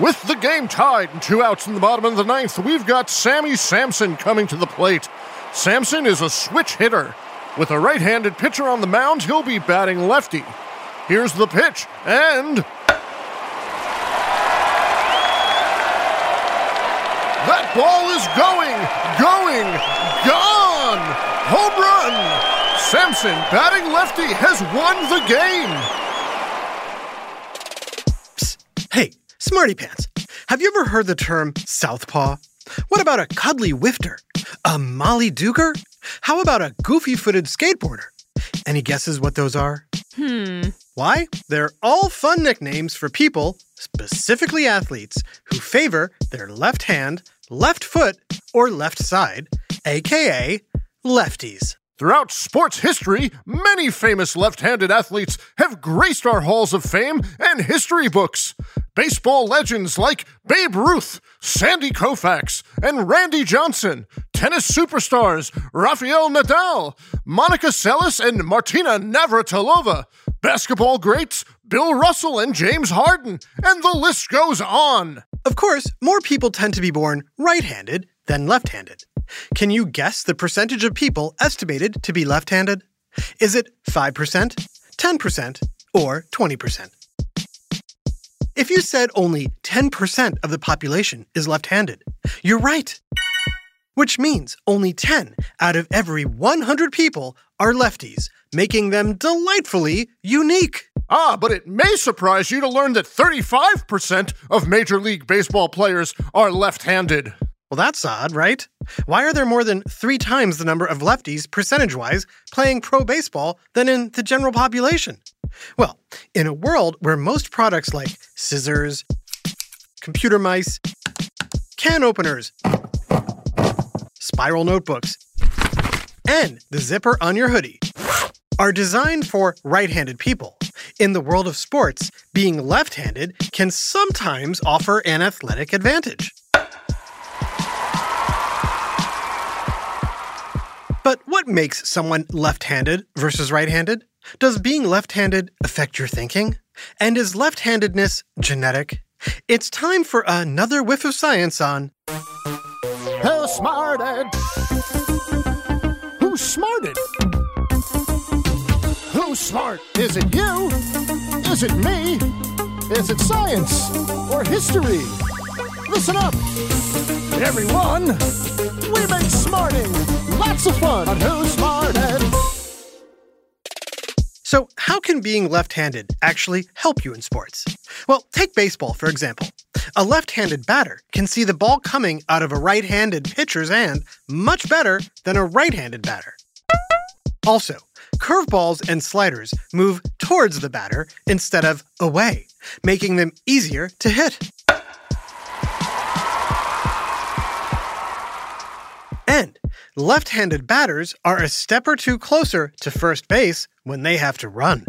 With the game tied and two outs in the bottom of the ninth, we've got Sammy Sampson coming to the plate. Sampson is a switch hitter. With a right handed pitcher on the mound, he'll be batting lefty. Here's the pitch, and. That ball is going, going, gone! Home run! Sampson, batting lefty, has won the game! Smarty Pants, have you ever heard the term southpaw? What about a cuddly whifter? A molly duker? How about a goofy footed skateboarder? Any guesses what those are? Hmm. Why? They're all fun nicknames for people, specifically athletes, who favor their left hand, left foot, or left side, aka lefties. Throughout sports history, many famous left handed athletes have graced our halls of fame and history books. Baseball legends like Babe Ruth, Sandy Koufax, and Randy Johnson, tennis superstars Rafael Nadal, Monica Seles, and Martina Navratilova, basketball greats Bill Russell and James Harden, and the list goes on. Of course, more people tend to be born right handed than left handed. Can you guess the percentage of people estimated to be left handed? Is it 5%, 10%, or 20%? If you said only 10% of the population is left handed, you're right. Which means only 10 out of every 100 people are lefties, making them delightfully unique. Ah, but it may surprise you to learn that 35% of Major League Baseball players are left handed. Well, that's odd, right? Why are there more than three times the number of lefties, percentage wise, playing pro baseball than in the general population? Well, in a world where most products like scissors, computer mice, can openers, spiral notebooks, and the zipper on your hoodie are designed for right handed people, in the world of sports, being left handed can sometimes offer an athletic advantage. But what makes someone left handed versus right handed? Does being left handed affect your thinking? And is left handedness genetic? It's time for another whiff of science on Who smarted? Who smarted? Who's smart? Is it you? Is it me? Is it science or history? Listen up, everyone. We make smarting lots of fun on Who Smarted. So, how can being left handed actually help you in sports? Well, take baseball, for example. A left handed batter can see the ball coming out of a right handed pitcher's hand much better than a right handed batter. Also, curveballs and sliders move towards the batter instead of away, making them easier to hit. left handed batters are a step or two closer to first base when they have to run.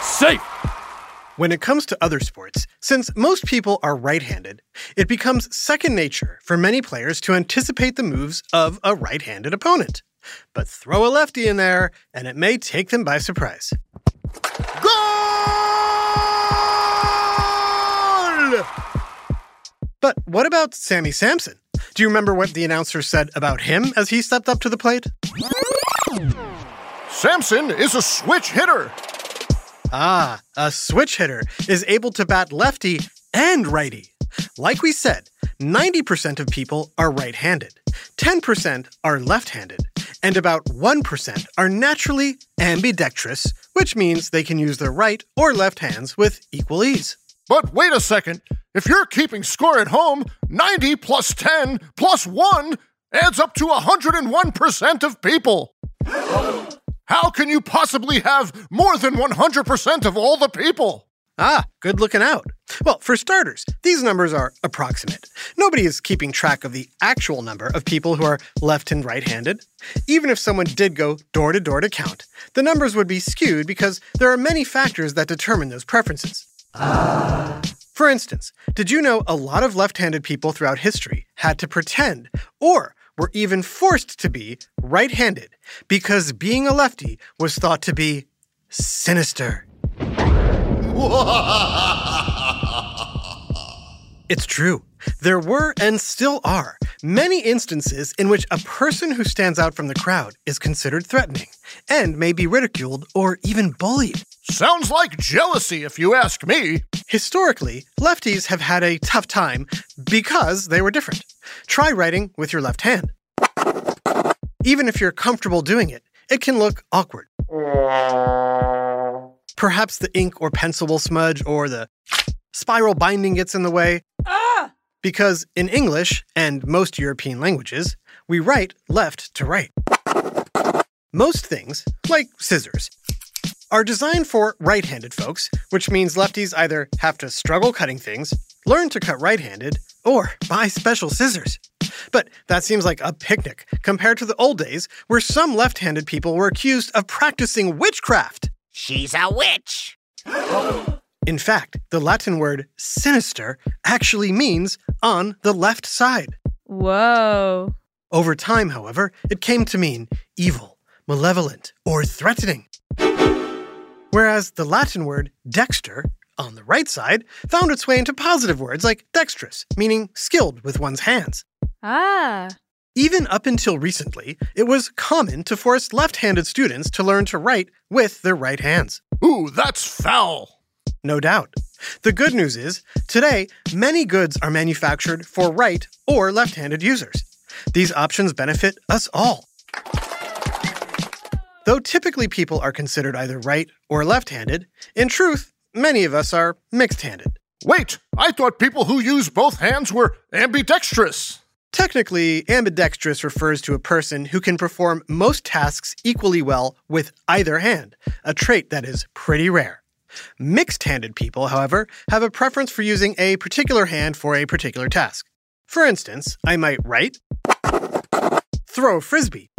Safe! When it comes to other sports, since most people are right handed, it becomes second nature for many players to anticipate the moves of a right handed opponent. But throw a lefty in there, and it may take them by surprise. But what about Sammy Sampson? Do you remember what the announcer said about him as he stepped up to the plate? Sampson is a switch hitter. Ah, a switch hitter is able to bat lefty and righty. Like we said, 90% of people are right handed, 10% are left handed, and about 1% are naturally ambidextrous, which means they can use their right or left hands with equal ease. But wait a second. If you're keeping score at home, 90 plus 10 plus 1 adds up to 101% of people. How can you possibly have more than 100% of all the people? Ah, good looking out. Well, for starters, these numbers are approximate. Nobody is keeping track of the actual number of people who are left and right handed. Even if someone did go door to door to count, the numbers would be skewed because there are many factors that determine those preferences. For instance, did you know a lot of left handed people throughout history had to pretend or were even forced to be right handed because being a lefty was thought to be sinister? It's true. There were and still are many instances in which a person who stands out from the crowd is considered threatening and may be ridiculed or even bullied. Sounds like jealousy, if you ask me. Historically, lefties have had a tough time because they were different. Try writing with your left hand. Even if you're comfortable doing it, it can look awkward. Perhaps the ink or pencil will smudge or the spiral binding gets in the way. Ah! Because in English and most European languages, we write left to right. Most things, like scissors, are designed for right handed folks, which means lefties either have to struggle cutting things, learn to cut right handed, or buy special scissors. But that seems like a picnic compared to the old days where some left handed people were accused of practicing witchcraft. She's a witch. In fact, the Latin word sinister actually means on the left side. Whoa. Over time, however, it came to mean evil, malevolent, or threatening. Whereas the Latin word dexter, on the right side, found its way into positive words like dexterous, meaning skilled with one's hands. Ah. Even up until recently, it was common to force left handed students to learn to write with their right hands. Ooh, that's foul. No doubt. The good news is, today, many goods are manufactured for right or left handed users. These options benefit us all. Though typically people are considered either right or left handed, in truth, many of us are mixed handed. Wait, I thought people who use both hands were ambidextrous. Technically, ambidextrous refers to a person who can perform most tasks equally well with either hand, a trait that is pretty rare. Mixed handed people, however, have a preference for using a particular hand for a particular task. For instance, I might write, throw a frisbee,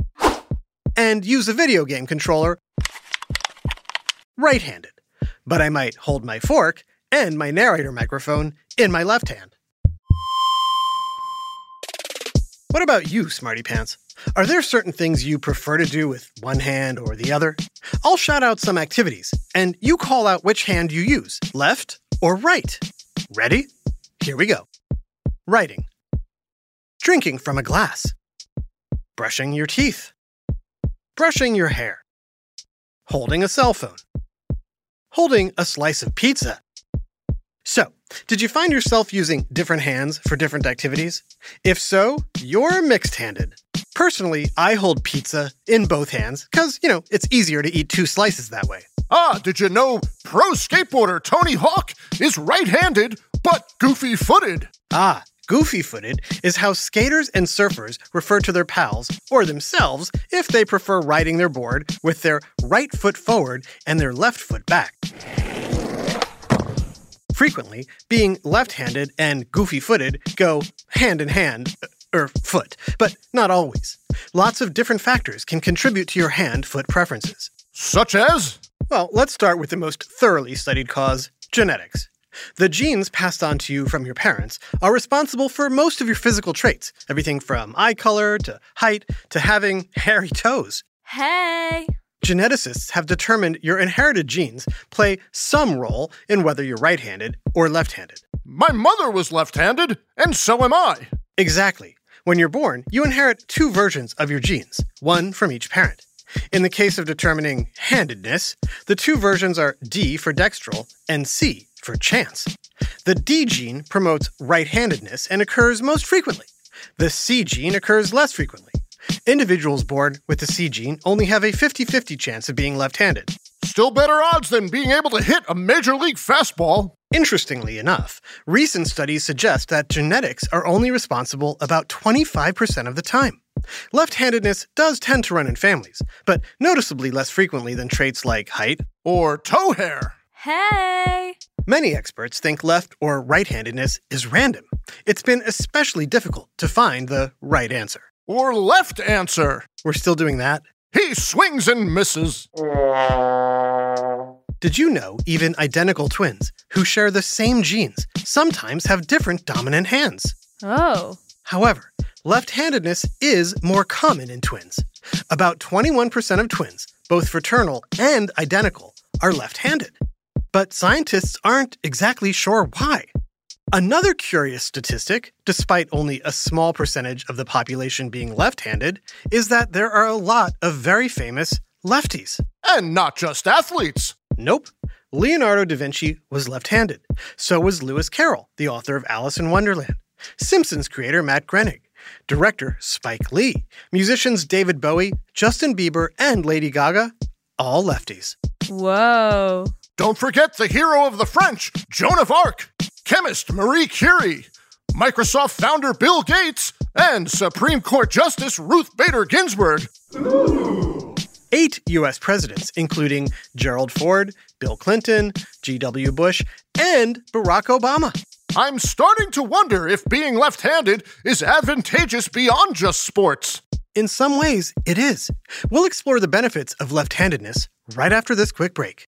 and use a video game controller right handed, but I might hold my fork and my narrator microphone in my left hand. What about you, Smarty Pants? Are there certain things you prefer to do with one hand or the other? I'll shout out some activities, and you call out which hand you use, left or right. Ready? Here we go. Writing. Drinking from a glass. Brushing your teeth. Brushing your hair. Holding a cell phone. Holding a slice of pizza. So, did you find yourself using different hands for different activities? If so, you're mixed handed. Personally, I hold pizza in both hands because, you know, it's easier to eat two slices that way. Ah, did you know pro skateboarder Tony Hawk is right handed but goofy footed? Ah, goofy footed is how skaters and surfers refer to their pals or themselves if they prefer riding their board with their right foot forward and their left foot back. Frequently, being left handed and goofy footed go hand in hand, or foot, but not always. Lots of different factors can contribute to your hand foot preferences. Such as? Well, let's start with the most thoroughly studied cause genetics. The genes passed on to you from your parents are responsible for most of your physical traits, everything from eye color to height to having hairy toes. Hey. Geneticists have determined your inherited genes play some role in whether you're right handed or left handed. My mother was left handed, and so am I. Exactly. When you're born, you inherit two versions of your genes, one from each parent. In the case of determining handedness, the two versions are D for dextral and C for chance. The D gene promotes right handedness and occurs most frequently. The C gene occurs less frequently. Individuals born with the C gene only have a 50 50 chance of being left handed. Still better odds than being able to hit a major league fastball. Interestingly enough, recent studies suggest that genetics are only responsible about 25% of the time. Left handedness does tend to run in families, but noticeably less frequently than traits like height. Or toe hair. Hey. Many experts think left or right handedness is random. It's been especially difficult to find the right answer. Or left answer. We're still doing that? He swings and misses. Did you know even identical twins who share the same genes sometimes have different dominant hands? Oh. However, left handedness is more common in twins. About 21% of twins, both fraternal and identical, are left handed. But scientists aren't exactly sure why. Another curious statistic, despite only a small percentage of the population being left handed, is that there are a lot of very famous lefties. And not just athletes. Nope. Leonardo da Vinci was left handed. So was Lewis Carroll, the author of Alice in Wonderland. Simpsons creator Matt Groening. Director Spike Lee. Musicians David Bowie, Justin Bieber, and Lady Gaga. All lefties. Whoa. Don't forget the hero of the French, Joan of Arc, chemist Marie Curie, Microsoft founder Bill Gates, and Supreme Court Justice Ruth Bader Ginsburg. Eight U.S. presidents, including Gerald Ford, Bill Clinton, G.W. Bush, and Barack Obama. I'm starting to wonder if being left handed is advantageous beyond just sports. In some ways, it is. We'll explore the benefits of left handedness right after this quick break.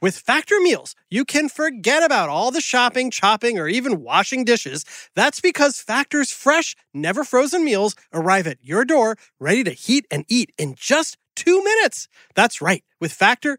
With Factor Meals, you can forget about all the shopping, chopping, or even washing dishes. That's because Factor's fresh, never frozen meals arrive at your door ready to heat and eat in just two minutes. That's right. With Factor,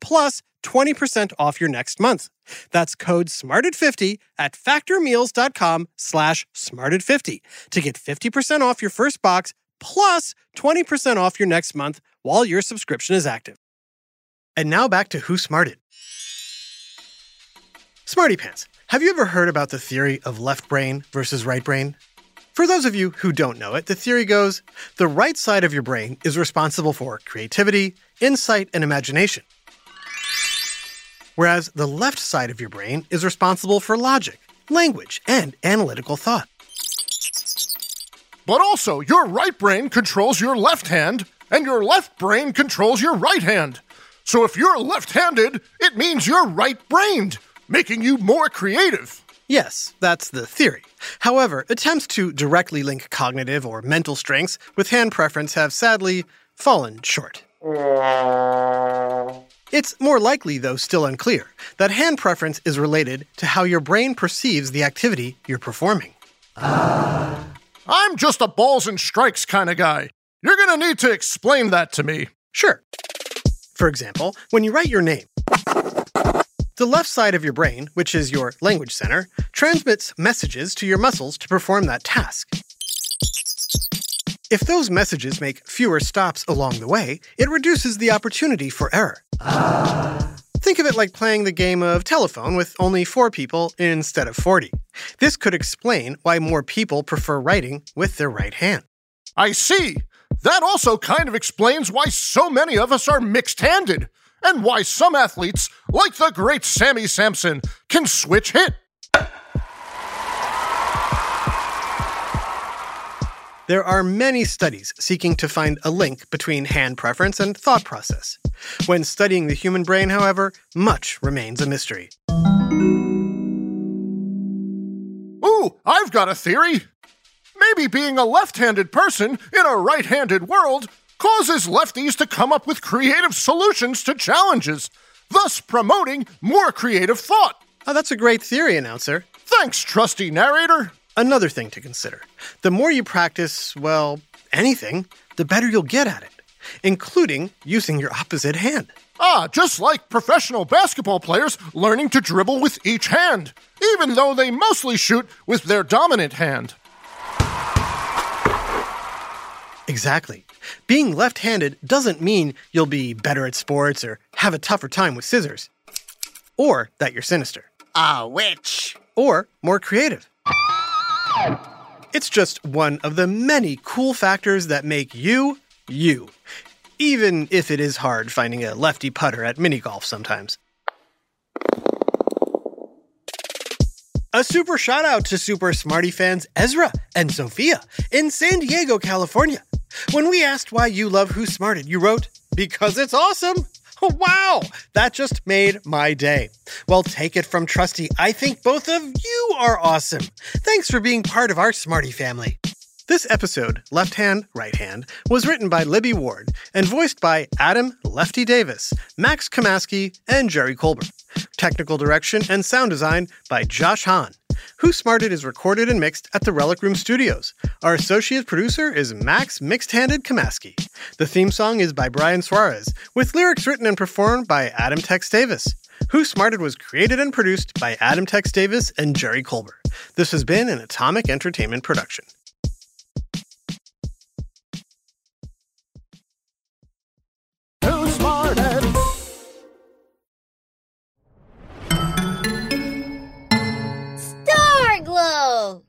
plus 20% off your next month. That's code SMARTED50 at factormeals.com slash SMARTED50 to get 50% off your first box plus 20% off your next month while your subscription is active. And now back to Who Smarted. Smarty Pants, have you ever heard about the theory of left brain versus right brain? For those of you who don't know it, the theory goes the right side of your brain is responsible for creativity, insight, and imagination whereas the left side of your brain is responsible for logic, language, and analytical thought. But also, your right brain controls your left hand, and your left brain controls your right hand. So if you're left handed, it means you're right brained, making you more creative. Yes, that's the theory. However, attempts to directly link cognitive or mental strengths with hand preference have sadly fallen short. It's more likely, though still unclear, that hand preference is related to how your brain perceives the activity you're performing. Uh, I'm just a balls and strikes kind of guy. You're gonna need to explain that to me. Sure. For example, when you write your name, the left side of your brain, which is your language center, transmits messages to your muscles to perform that task. If those messages make fewer stops along the way, it reduces the opportunity for error. Think of it like playing the game of telephone with only four people instead of 40. This could explain why more people prefer writing with their right hand. I see. That also kind of explains why so many of us are mixed handed, and why some athletes, like the great Sammy Sampson, can switch hit. There are many studies seeking to find a link between hand preference and thought process. When studying the human brain, however, much remains a mystery. Ooh, I've got a theory. Maybe being a left handed person in a right handed world causes lefties to come up with creative solutions to challenges, thus promoting more creative thought. Oh, that's a great theory, announcer. Thanks, trusty narrator. Another thing to consider the more you practice, well, anything, the better you'll get at it, including using your opposite hand. Ah, just like professional basketball players learning to dribble with each hand, even though they mostly shoot with their dominant hand. Exactly. Being left handed doesn't mean you'll be better at sports or have a tougher time with scissors, or that you're sinister. A witch. Or more creative. It's just one of the many cool factors that make you, you. Even if it is hard finding a lefty putter at mini golf sometimes. A super shout out to Super Smarty fans Ezra and Sophia in San Diego, California. When we asked why you love Who Smarted, you wrote, Because it's awesome. Wow, that just made my day. Well, take it from Trusty. I think both of you are awesome. Thanks for being part of our Smarty family. This episode, Left Hand, Right Hand, was written by Libby Ward and voiced by Adam Lefty Davis, Max Kamaski, and Jerry Colbert. Technical direction and sound design by Josh Hahn. Who Smarted is recorded and mixed at the Relic Room Studios. Our associate producer is Max Mixed Handed Kamaski. The theme song is by Brian Suarez, with lyrics written and performed by Adam Tex Davis. Who Smarted was created and produced by Adam Tex Davis and Jerry Colbert. This has been an Atomic Entertainment production. Who Smarted? Oh.